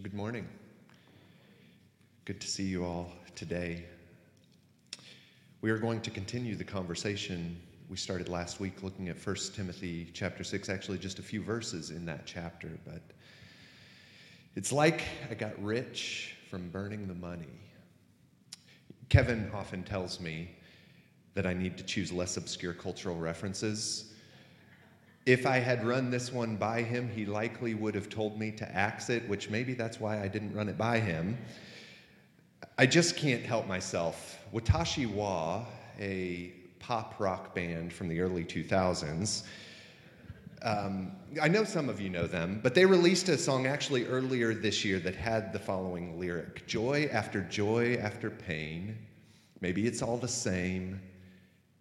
Good morning. Good to see you all today. We are going to continue the conversation we started last week looking at 1 Timothy chapter 6, actually just a few verses in that chapter, but it's like I got rich from burning the money. Kevin often tells me that I need to choose less obscure cultural references if I had run this one by him, he likely would have told me to axe it, which maybe that's why I didn't run it by him. I just can't help myself. Watashi Wa, a pop rock band from the early 2000s, um, I know some of you know them, but they released a song actually earlier this year that had the following lyric Joy after joy after pain. Maybe it's all the same.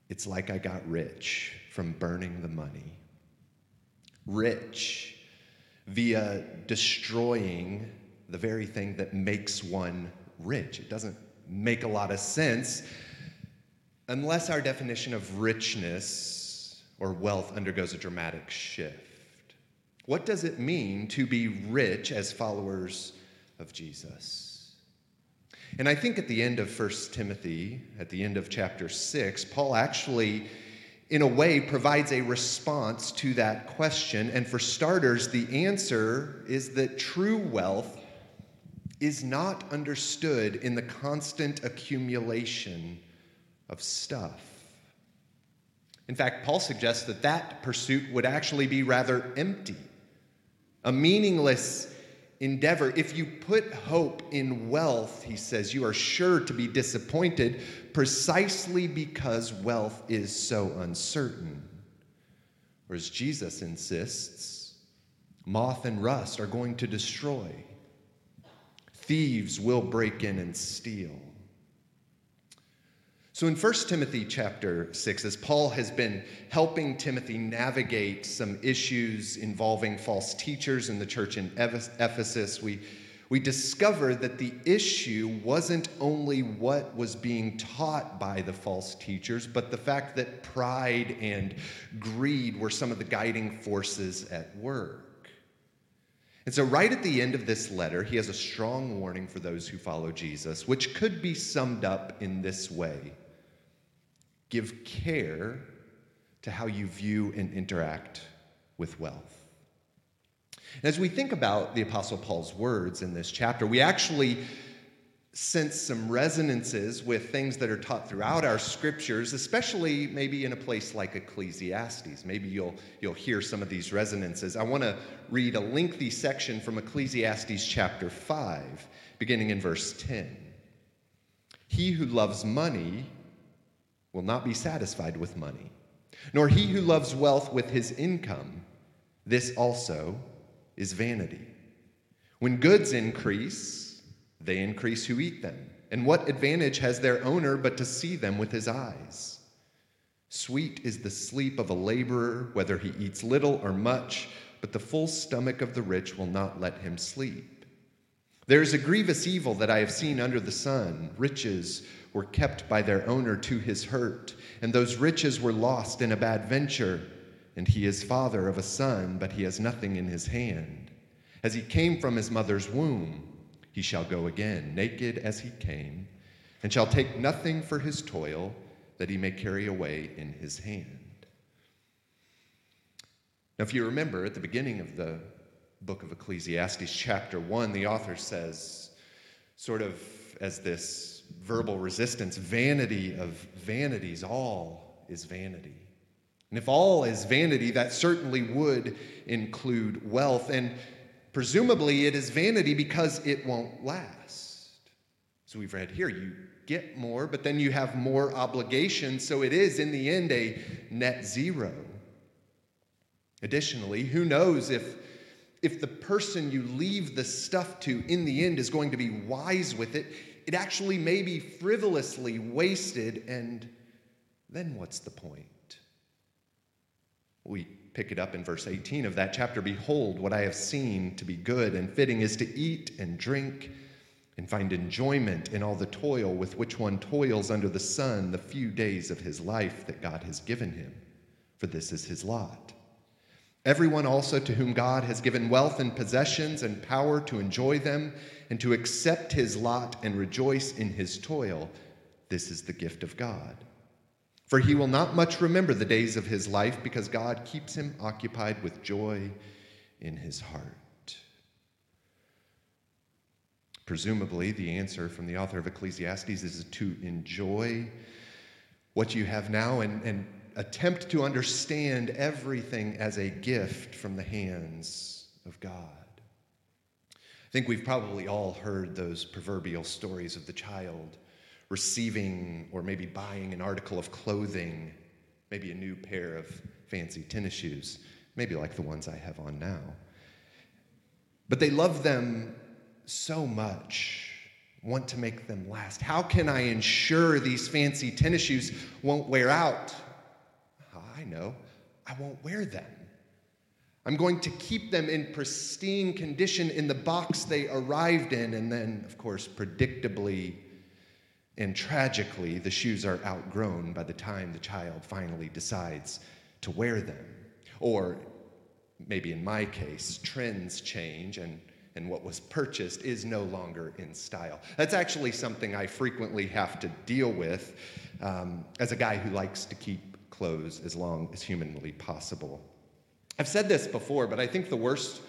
It's like I got rich from burning the money rich via destroying the very thing that makes one rich. It doesn't make a lot of sense unless our definition of richness or wealth undergoes a dramatic shift. What does it mean to be rich as followers of Jesus? And I think at the end of 1 Timothy, at the end of chapter 6, Paul actually in a way, provides a response to that question. And for starters, the answer is that true wealth is not understood in the constant accumulation of stuff. In fact, Paul suggests that that pursuit would actually be rather empty, a meaningless endeavor. If you put hope in wealth, he says, you are sure to be disappointed precisely because wealth is so uncertain. Or as Jesus insists, moth and rust are going to destroy, thieves will break in and steal. So in 1 Timothy chapter 6, as Paul has been helping Timothy navigate some issues involving false teachers in the church in Ephesus, we, we discover that the issue wasn't only what was being taught by the false teachers, but the fact that pride and greed were some of the guiding forces at work. And so, right at the end of this letter, he has a strong warning for those who follow Jesus, which could be summed up in this way Give care to how you view and interact with wealth. as we think about the Apostle Paul's words in this chapter, we actually sense some resonances with things that are taught throughout our scriptures, especially maybe in a place like Ecclesiastes. Maybe you'll, you'll hear some of these resonances. I want to read a lengthy section from Ecclesiastes chapter 5, beginning in verse 10. He who loves money will not be satisfied with money, nor he who loves wealth with his income. This also is vanity. When goods increase, they increase who eat them. And what advantage has their owner but to see them with his eyes? Sweet is the sleep of a laborer, whether he eats little or much, but the full stomach of the rich will not let him sleep. There is a grievous evil that I have seen under the sun riches were kept by their owner to his hurt, and those riches were lost in a bad venture. And he is father of a son, but he has nothing in his hand. As he came from his mother's womb, he shall go again, naked as he came, and shall take nothing for his toil that he may carry away in his hand. Now, if you remember at the beginning of the book of Ecclesiastes, chapter 1, the author says, sort of as this verbal resistance vanity of vanities, all is vanity. And if all is vanity, that certainly would include wealth. And presumably it is vanity because it won't last. So we've read here you get more, but then you have more obligations. So it is, in the end, a net zero. Additionally, who knows if, if the person you leave the stuff to in the end is going to be wise with it? it actually may be frivolously wasted, and then what's the point? We pick it up in verse 18 of that chapter Behold, what I have seen to be good and fitting is to eat and drink and find enjoyment in all the toil with which one toils under the sun the few days of his life that God has given him, for this is his lot. Everyone also to whom God has given wealth and possessions and power to enjoy them and to accept his lot and rejoice in his toil, this is the gift of God. For he will not much remember the days of his life because God keeps him occupied with joy in his heart. Presumably, the answer from the author of Ecclesiastes is to enjoy what you have now and, and attempt to understand everything as a gift from the hands of God. I think we've probably all heard those proverbial stories of the child receiving or maybe buying an article of clothing, maybe a new pair of fancy tennis shoes, maybe like the ones I have on now. But they love them so much, want to make them last. How can I ensure these fancy tennis shoes won't wear out? I know, I won't wear them. I'm going to keep them in pristine condition in the box they arrived in. And then, of course, predictably and tragically, the shoes are outgrown by the time the child finally decides to wear them. Or maybe in my case, trends change and, and what was purchased is no longer in style. That's actually something I frequently have to deal with um, as a guy who likes to keep clothes as long as humanly possible. I've said this before, but I think the worst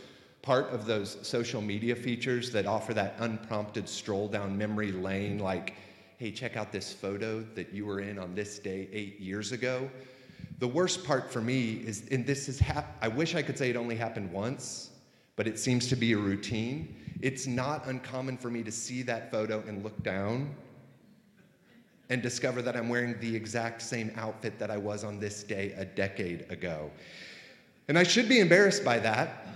part of those social media features that offer that unprompted stroll down memory lane, like, hey, check out this photo that you were in on this day eight years ago. The worst part for me is, and this is, hap- I wish I could say it only happened once, but it seems to be a routine. It's not uncommon for me to see that photo and look down and discover that I'm wearing the exact same outfit that I was on this day a decade ago. And I should be embarrassed by that.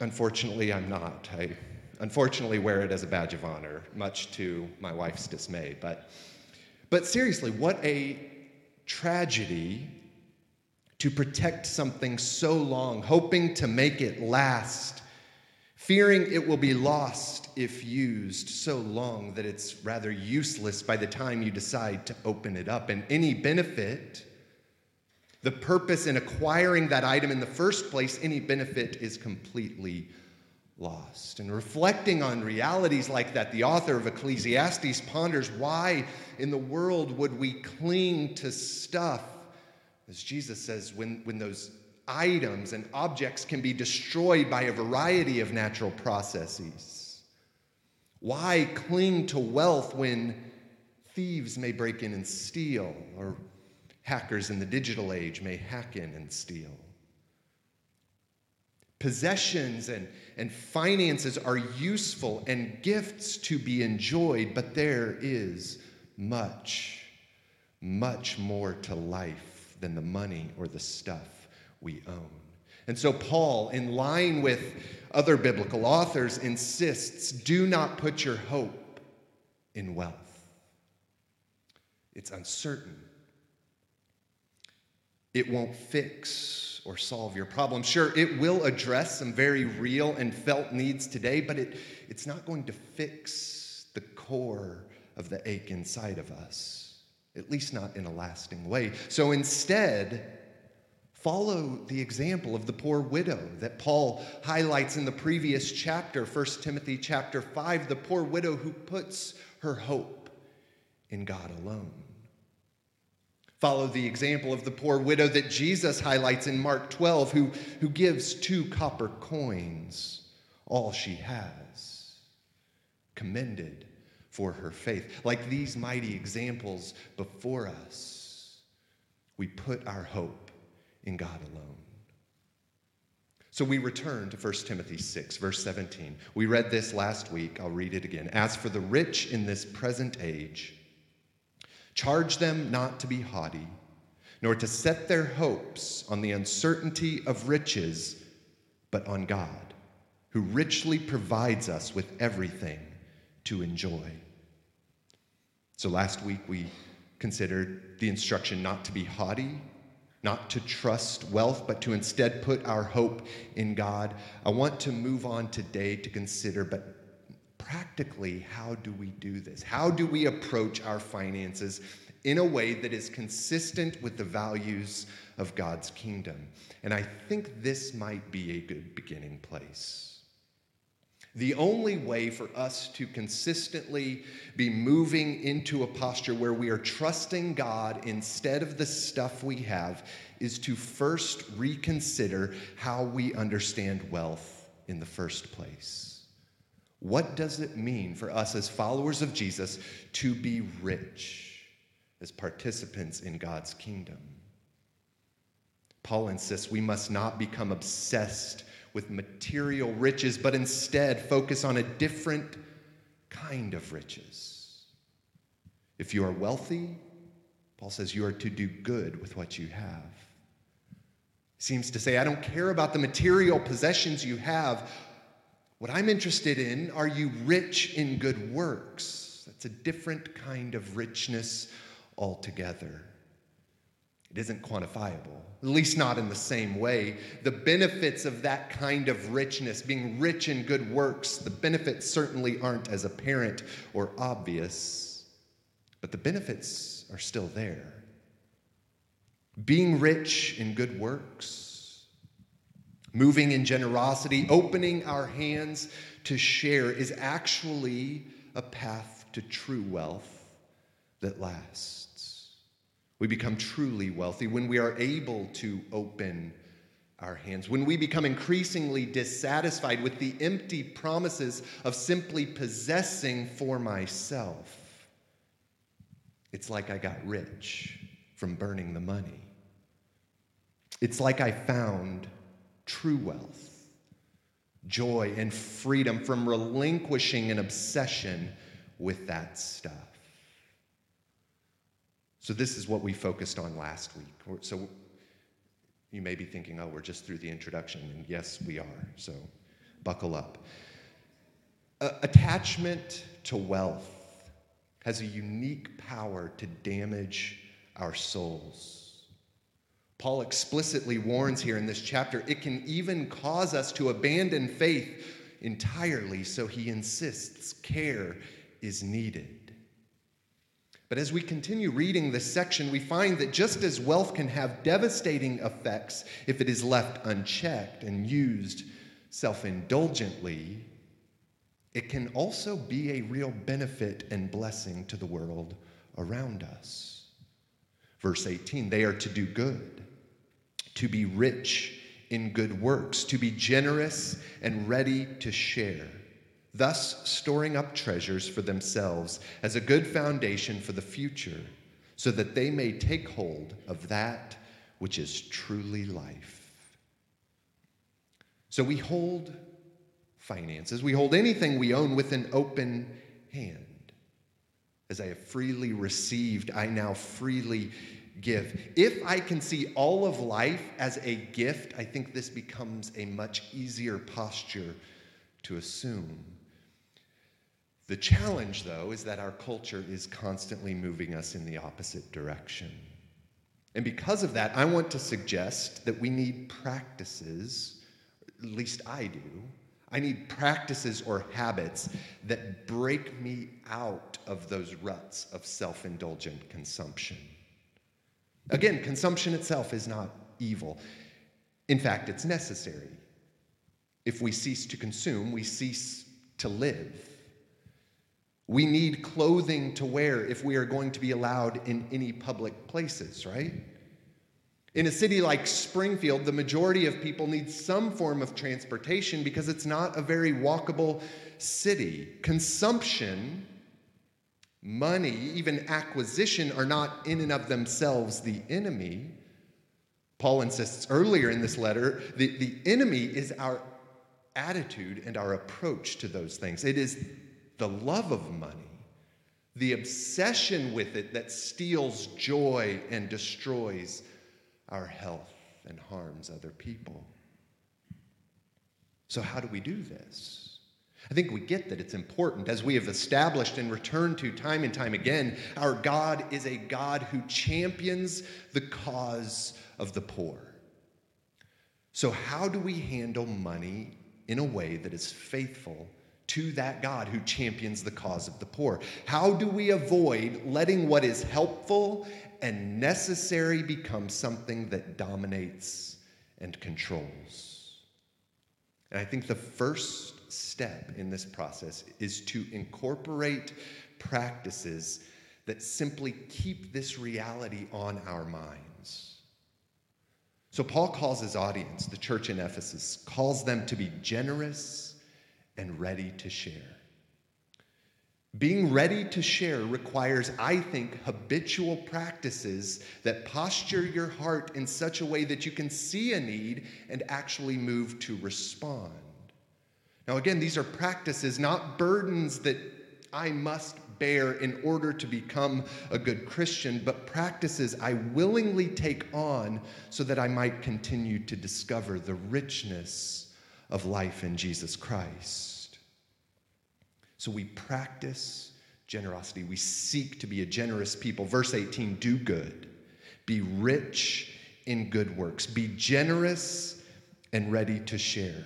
Unfortunately, I'm not. I unfortunately wear it as a badge of honor, much to my wife's dismay. But, but seriously, what a tragedy to protect something so long, hoping to make it last, fearing it will be lost if used so long that it's rather useless by the time you decide to open it up. And any benefit, the purpose in acquiring that item in the first place, any benefit is completely lost. And reflecting on realities like that, the author of Ecclesiastes ponders why in the world would we cling to stuff, as Jesus says, when, when those items and objects can be destroyed by a variety of natural processes. Why cling to wealth when thieves may break in and steal, or hackers in the digital age may hack in and steal? Possessions and, and finances are useful and gifts to be enjoyed, but there is much, much more to life than the money or the stuff we own. And so, Paul, in line with other biblical authors, insists do not put your hope in wealth. It's uncertain. It won't fix or solve your problem. Sure, it will address some very real and felt needs today, but it, it's not going to fix the core of the ache inside of us, at least not in a lasting way. So instead, Follow the example of the poor widow that Paul highlights in the previous chapter, 1 Timothy chapter 5, the poor widow who puts her hope in God alone. Follow the example of the poor widow that Jesus highlights in Mark 12, who, who gives two copper coins, all she has, commended for her faith. Like these mighty examples before us, we put our hope in God alone. So we return to 1 Timothy 6, verse 17. We read this last week. I'll read it again. As for the rich in this present age, charge them not to be haughty, nor to set their hopes on the uncertainty of riches, but on God, who richly provides us with everything to enjoy. So last week we considered the instruction not to be haughty not to trust wealth, but to instead put our hope in God. I want to move on today to consider, but practically, how do we do this? How do we approach our finances in a way that is consistent with the values of God's kingdom? And I think this might be a good beginning place. The only way for us to consistently be moving into a posture where we are trusting God instead of the stuff we have is to first reconsider how we understand wealth in the first place. What does it mean for us as followers of Jesus to be rich as participants in God's kingdom? Paul insists we must not become obsessed with material riches, but instead focus on a different kind of riches. If you are wealthy, Paul says you are to do good with what you have. Seems to say, I don't care about the material possessions you have. What I'm interested in, are you rich in good works? That's a different kind of richness altogether. It isn't quantifiable, at least not in the same way. The benefits of that kind of richness, being rich in good works, the benefits certainly aren't as apparent or obvious, but the benefits are still there. Being rich in good works, moving in generosity, opening our hands to share is actually a path to true wealth that lasts. We become truly wealthy when we are able to open our hands, when we become increasingly dissatisfied with the empty promises of simply possessing for myself. It's like I got rich from burning the money. It's like I found true wealth, joy, and freedom from relinquishing an obsession with that stuff. So, this is what we focused on last week. So, you may be thinking, oh, we're just through the introduction. And yes, we are. So, buckle up. Uh, attachment to wealth has a unique power to damage our souls. Paul explicitly warns here in this chapter it can even cause us to abandon faith entirely, so he insists care is needed. But as we continue reading this section, we find that just as wealth can have devastating effects if it is left unchecked and used self indulgently, it can also be a real benefit and blessing to the world around us. Verse 18 they are to do good, to be rich in good works, to be generous and ready to share thus storing up treasures for themselves as a good foundation for the future, so that they may take hold of that which is truly life. So we hold finances, we hold anything we own with an open hand. As I have freely received, I now freely give. If I can see all of life as a gift, I think this becomes a much easier posture to assume. The challenge, though, is that our culture is constantly moving us in the opposite direction. And because of that, I want to suggest that we need practices, at least I do. I need practices or habits that break me out of those ruts of self indulgent consumption. Again, consumption itself is not evil. In fact, it's necessary. If we cease to consume, we cease to live. We need clothing to wear if we are going to be allowed in any public places, right? In a city like Springfield, the majority of people need some form of transportation because it's not a very walkable city. Consumption, money, even acquisition are not in and of themselves the enemy. Paul insists earlier in this letter the, the enemy is our attitude and our approach to those things. It is the love of money, the obsession with it that steals joy and destroys our health and harms other people. So, how do we do this? I think we get that it's important. As we have established and returned to time and time again, our God is a God who champions the cause of the poor. So, how do we handle money in a way that is faithful to that God who champions the cause of the poor? How do we avoid letting what is helpful and necessary become something that dominates and controls? And I think the first step in this process is to incorporate practices that simply keep this reality on our minds. So, Paul calls his audience, the church in Ephesus, calls them to be generous and ready to share. Being ready to share requires, I think, habitual practices that posture your heart in such a way that you can see a need and actually move to respond. Now, again, these are practices, not burdens that I must bear in order to become a good Christian, but practices I willingly take on so that I might continue to discover the richness of life in Jesus Christ. So we practice generosity. We seek to be a generous people. Verse 18 do good, be rich in good works, be generous and ready to share.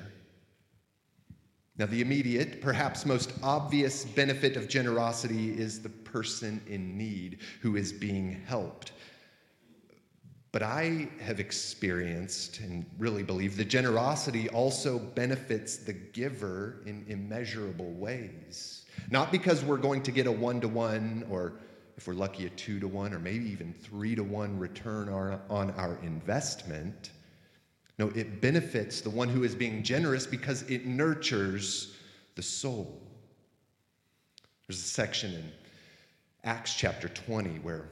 Now, the immediate, perhaps most obvious benefit of generosity is the person in need who is being helped. But I have experienced and really believe that generosity also benefits the giver in immeasurable ways. Not because we're going to get a one to one, or if we're lucky, a two to one, or maybe even three to one return on our investment no, it benefits the one who is being generous because it nurtures the soul. There's a section in Acts chapter 20 where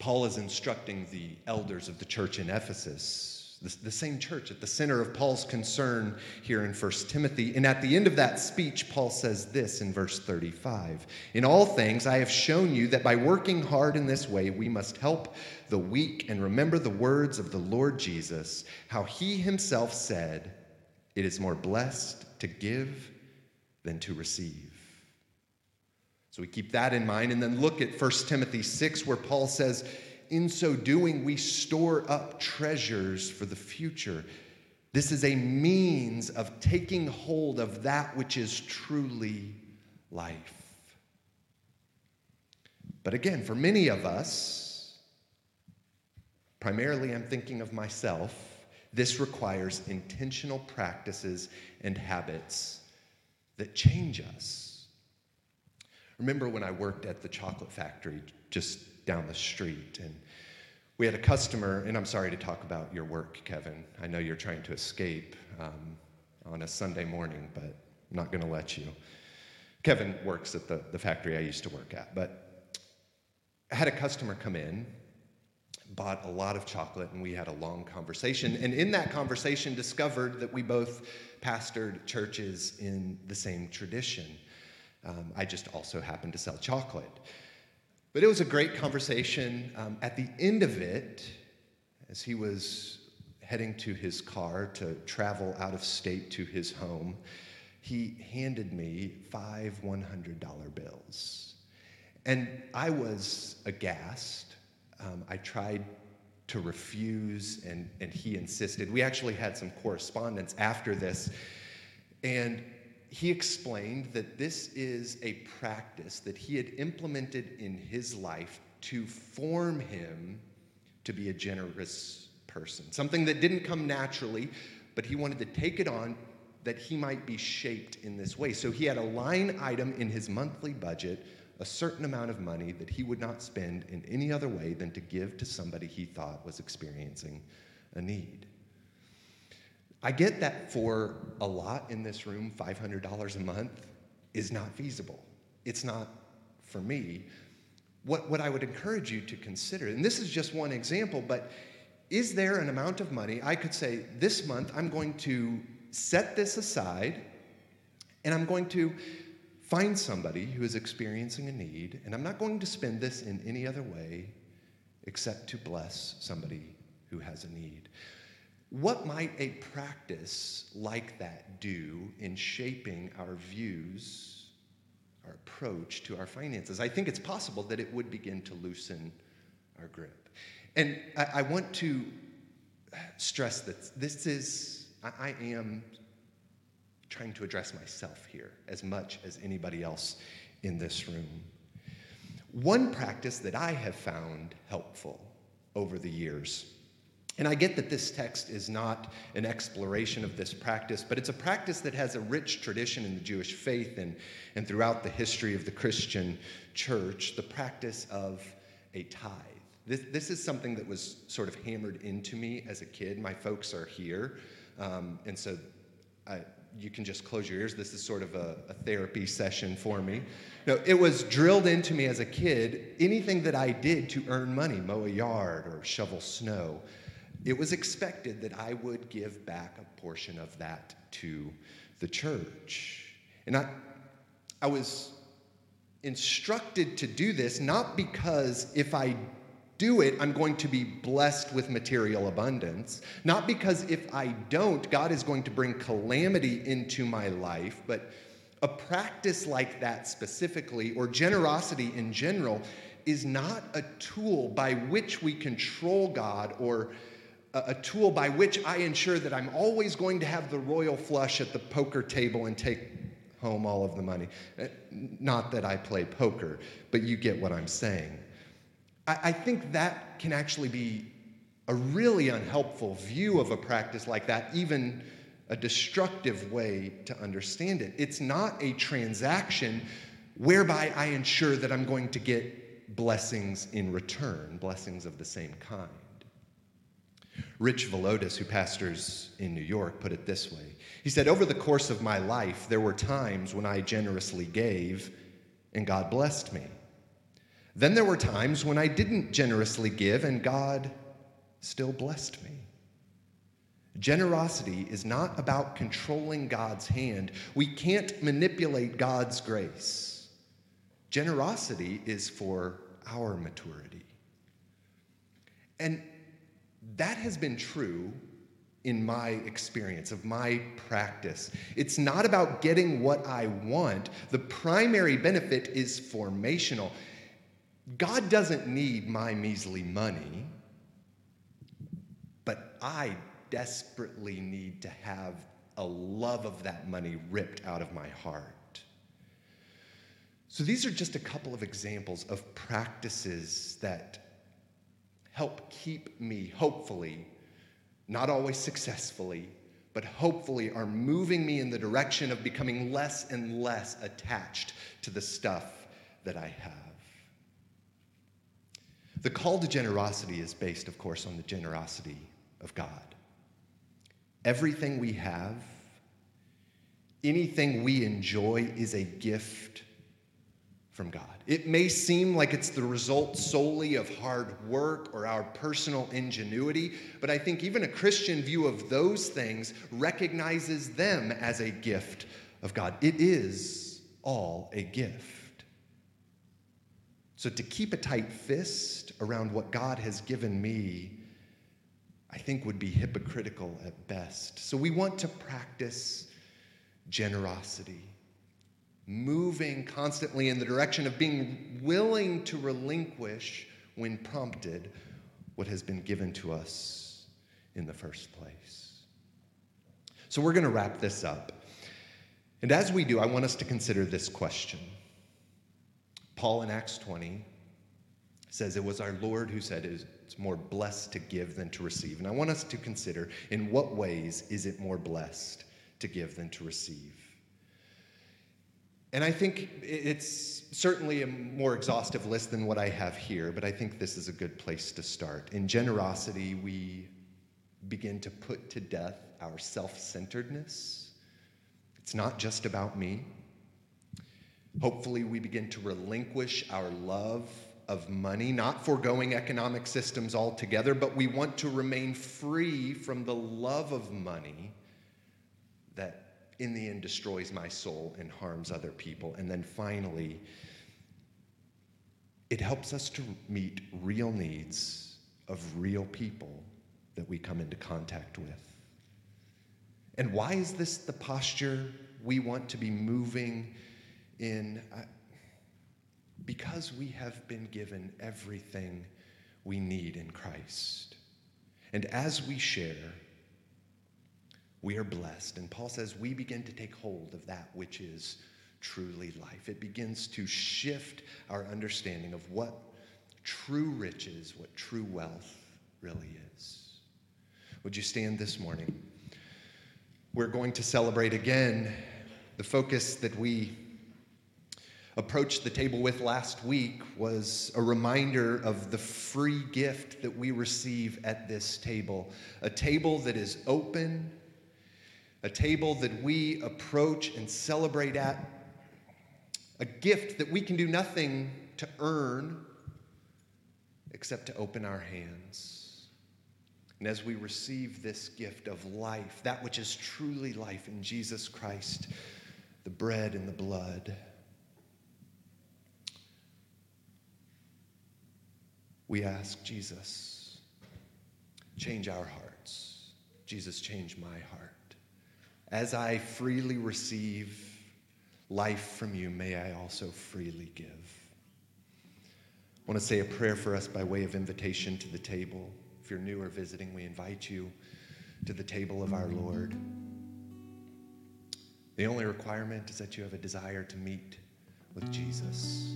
Paul is instructing the elders of the church in Ephesus the, the same church at the center of Paul's concern here in 1 Timothy. And at the end of that speech, Paul says this in verse 35 In all things, I have shown you that by working hard in this way, we must help the weak and remember the words of the Lord Jesus, how he himself said, It is more blessed to give than to receive. So we keep that in mind and then look at 1 Timothy 6, where Paul says, in so doing, we store up treasures for the future. This is a means of taking hold of that which is truly life. But again, for many of us, primarily I'm thinking of myself, this requires intentional practices and habits that change us. Remember when I worked at the chocolate factory just down the street. And we had a customer, and I'm sorry to talk about your work, Kevin. I know you're trying to escape um, on a Sunday morning, but I'm not going to let you. Kevin works at the, the factory I used to work at, but I had a customer come in, bought a lot of chocolate, and we had a long conversation. And in that conversation, discovered that we both pastored churches in the same tradition. Um, I just also happened to sell chocolate. But it was a great conversation. Um, at the end of it, as he was heading to his car to travel out of state to his home, he handed me five $100 bills. And I was aghast. Um, I tried to refuse, and, and he insisted. We actually had some correspondence after this. And he explained that this is a practice that he had implemented in his life to form him to be a generous person. Something that didn't come naturally, but he wanted to take it on that he might be shaped in this way. So he had a line item in his monthly budget, a certain amount of money that he would not spend in any other way than to give to somebody he thought was experiencing a need. I get that for a lot in this room, $500 a month is not feasible. It's not for me. What, what I would encourage you to consider, and this is just one example, but is there an amount of money I could say, this month I'm going to set this aside and I'm going to find somebody who is experiencing a need, and I'm not going to spend this in any other way except to bless somebody who has a need. What might a practice like that do in shaping our views, our approach to our finances? I think it's possible that it would begin to loosen our grip. And I, I want to stress that this is, I, I am trying to address myself here as much as anybody else in this room. One practice that I have found helpful over the years, and I get that this text is not an exploration of this practice, but it's a practice that has a rich tradition in the Jewish faith and, and throughout the history of the Christian church the practice of a tithe. This, this is something that was sort of hammered into me as a kid. My folks are here, um, and so I, you can just close your ears. This is sort of a, a, therapy session for me. No, it was drilled into me as a kid anything that I did to earn money, mow a yard or shovel snow, it was expected that I would give back a portion of that to the church. And I, I was instructed to do this not because if I do it, I'm going to be blessed with material abundance. Not because if I don't, God is going to bring calamity into my life, but a practice like that specifically, or generosity in general, is not a tool by which we control God or a tool by which I ensure that I'm always going to have the royal flush at the poker table and take home all of the money. Uh, not that I play poker, but you get what I'm saying. I, I think that can actually be a really unhelpful view of a practice like that, even a destructive way to understand it. It's not a transaction whereby I ensure that I'm going to get blessings in return, blessings of the same kind. Rich Villodas, who pastors in New York, put it this way He said, Over the course of my life, there were times when I generously gave and God blessed me. Then there were times when I didn't generously give and God still blessed me. Generosity is not about controlling God's hand. We can't manipulate God's grace. Generosity is for our maturity. And that has been true in my experience, of my practice. It's not about getting what I want, the primary benefit is formational. God doesn't need my measly money, but I desperately need to have a love of that money ripped out of my heart. So, these are just a couple of examples of practices that help keep me, hopefully, not always successfully, but hopefully are moving me in the direction of becoming less and less attached to the stuff that I have. The call to generosity is based, of course, on the generosity of God. Everything we have, anything we enjoy, is a gift from God. It may seem like it's the result solely of hard work or our personal ingenuity, but I think even a Christian view of those things recognizes them as a gift of God. It is all a gift. So to keep a tight fist around what God has given me, I think would be hypocritical at best. So we want to practice generosity moving constantly in the direction of being willing to relinquish, when prompted, what has been given to us in the first place. So we're going to wrap this up. And as we do, I want us to consider this question. Paul in Acts 20 says it was our Lord who said it's more blessed to give than to receive. And I want us to consider in what ways is it more blessed to give than to receive? And I think it's certainly a more exhaustive list than what I have here, but I think this is a good place to start. In generosity, we begin to put to death our self centeredness. It's not just about me. Hopefully, we begin to relinquish our love of money, not foregoing economic systems altogether, but we want to remain free from the love of money that in the end destroys my soul and harms other people. And then finally, it helps us to meet real needs of real people that we come into contact with. And why is this the posture we want to be moving in? Because we have been given everything we need in Christ. And as we share, we are blessed. And Paul says we begin to take hold of that which is truly life. It begins to shift our understanding of what true riches, what true wealth really is. Would you stand this morning? We're going to celebrate again the focus that we approached the table with last week was a reminder of the free gift that we receive at this table. A table that is open, a table that we approach and celebrate at, a gift that we can do nothing to earn except to open our hands. And as we receive this gift of life, that which is truly life in Jesus Christ, the bread and the blood, we ask Jesus, change our hearts. Jesus, change my heart. As I freely receive life from you, may I also freely give. I want to say a prayer for us by way of invitation to the table. If you're new or visiting, we invite you to the table of our Lord. The only requirement is that you have a desire to meet with Jesus.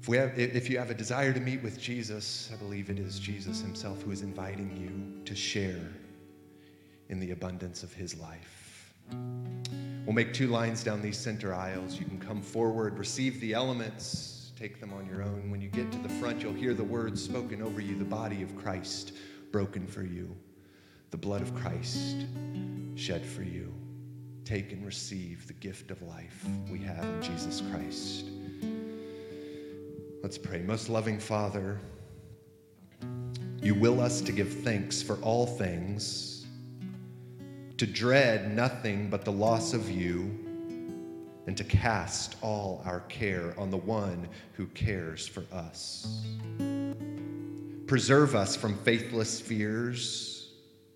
If, we have, if you have a desire to meet with Jesus, I believe it is Jesus himself who is inviting you to share in the abundance of his life. We'll make two lines down these center aisles. You can come forward, receive the elements, take them on your own. When you get to the front, you'll hear the words spoken over you the body of Christ broken for you, the blood of Christ shed for you. Take and receive the gift of life we have in Jesus Christ. Let's pray. Most loving Father, you will us to give thanks for all things, to dread nothing but the loss of you, and to cast all our care on the one who cares for us. Preserve us from faithless fears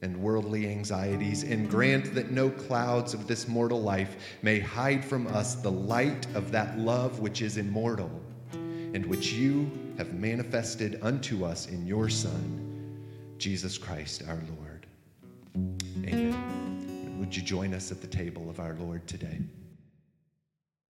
and worldly anxieties, and grant that no clouds of this mortal life may hide from us the light of that love which is immortal and which you have manifested unto us in your Son, Jesus Christ our Lord. Would you join us at the table of our Lord today?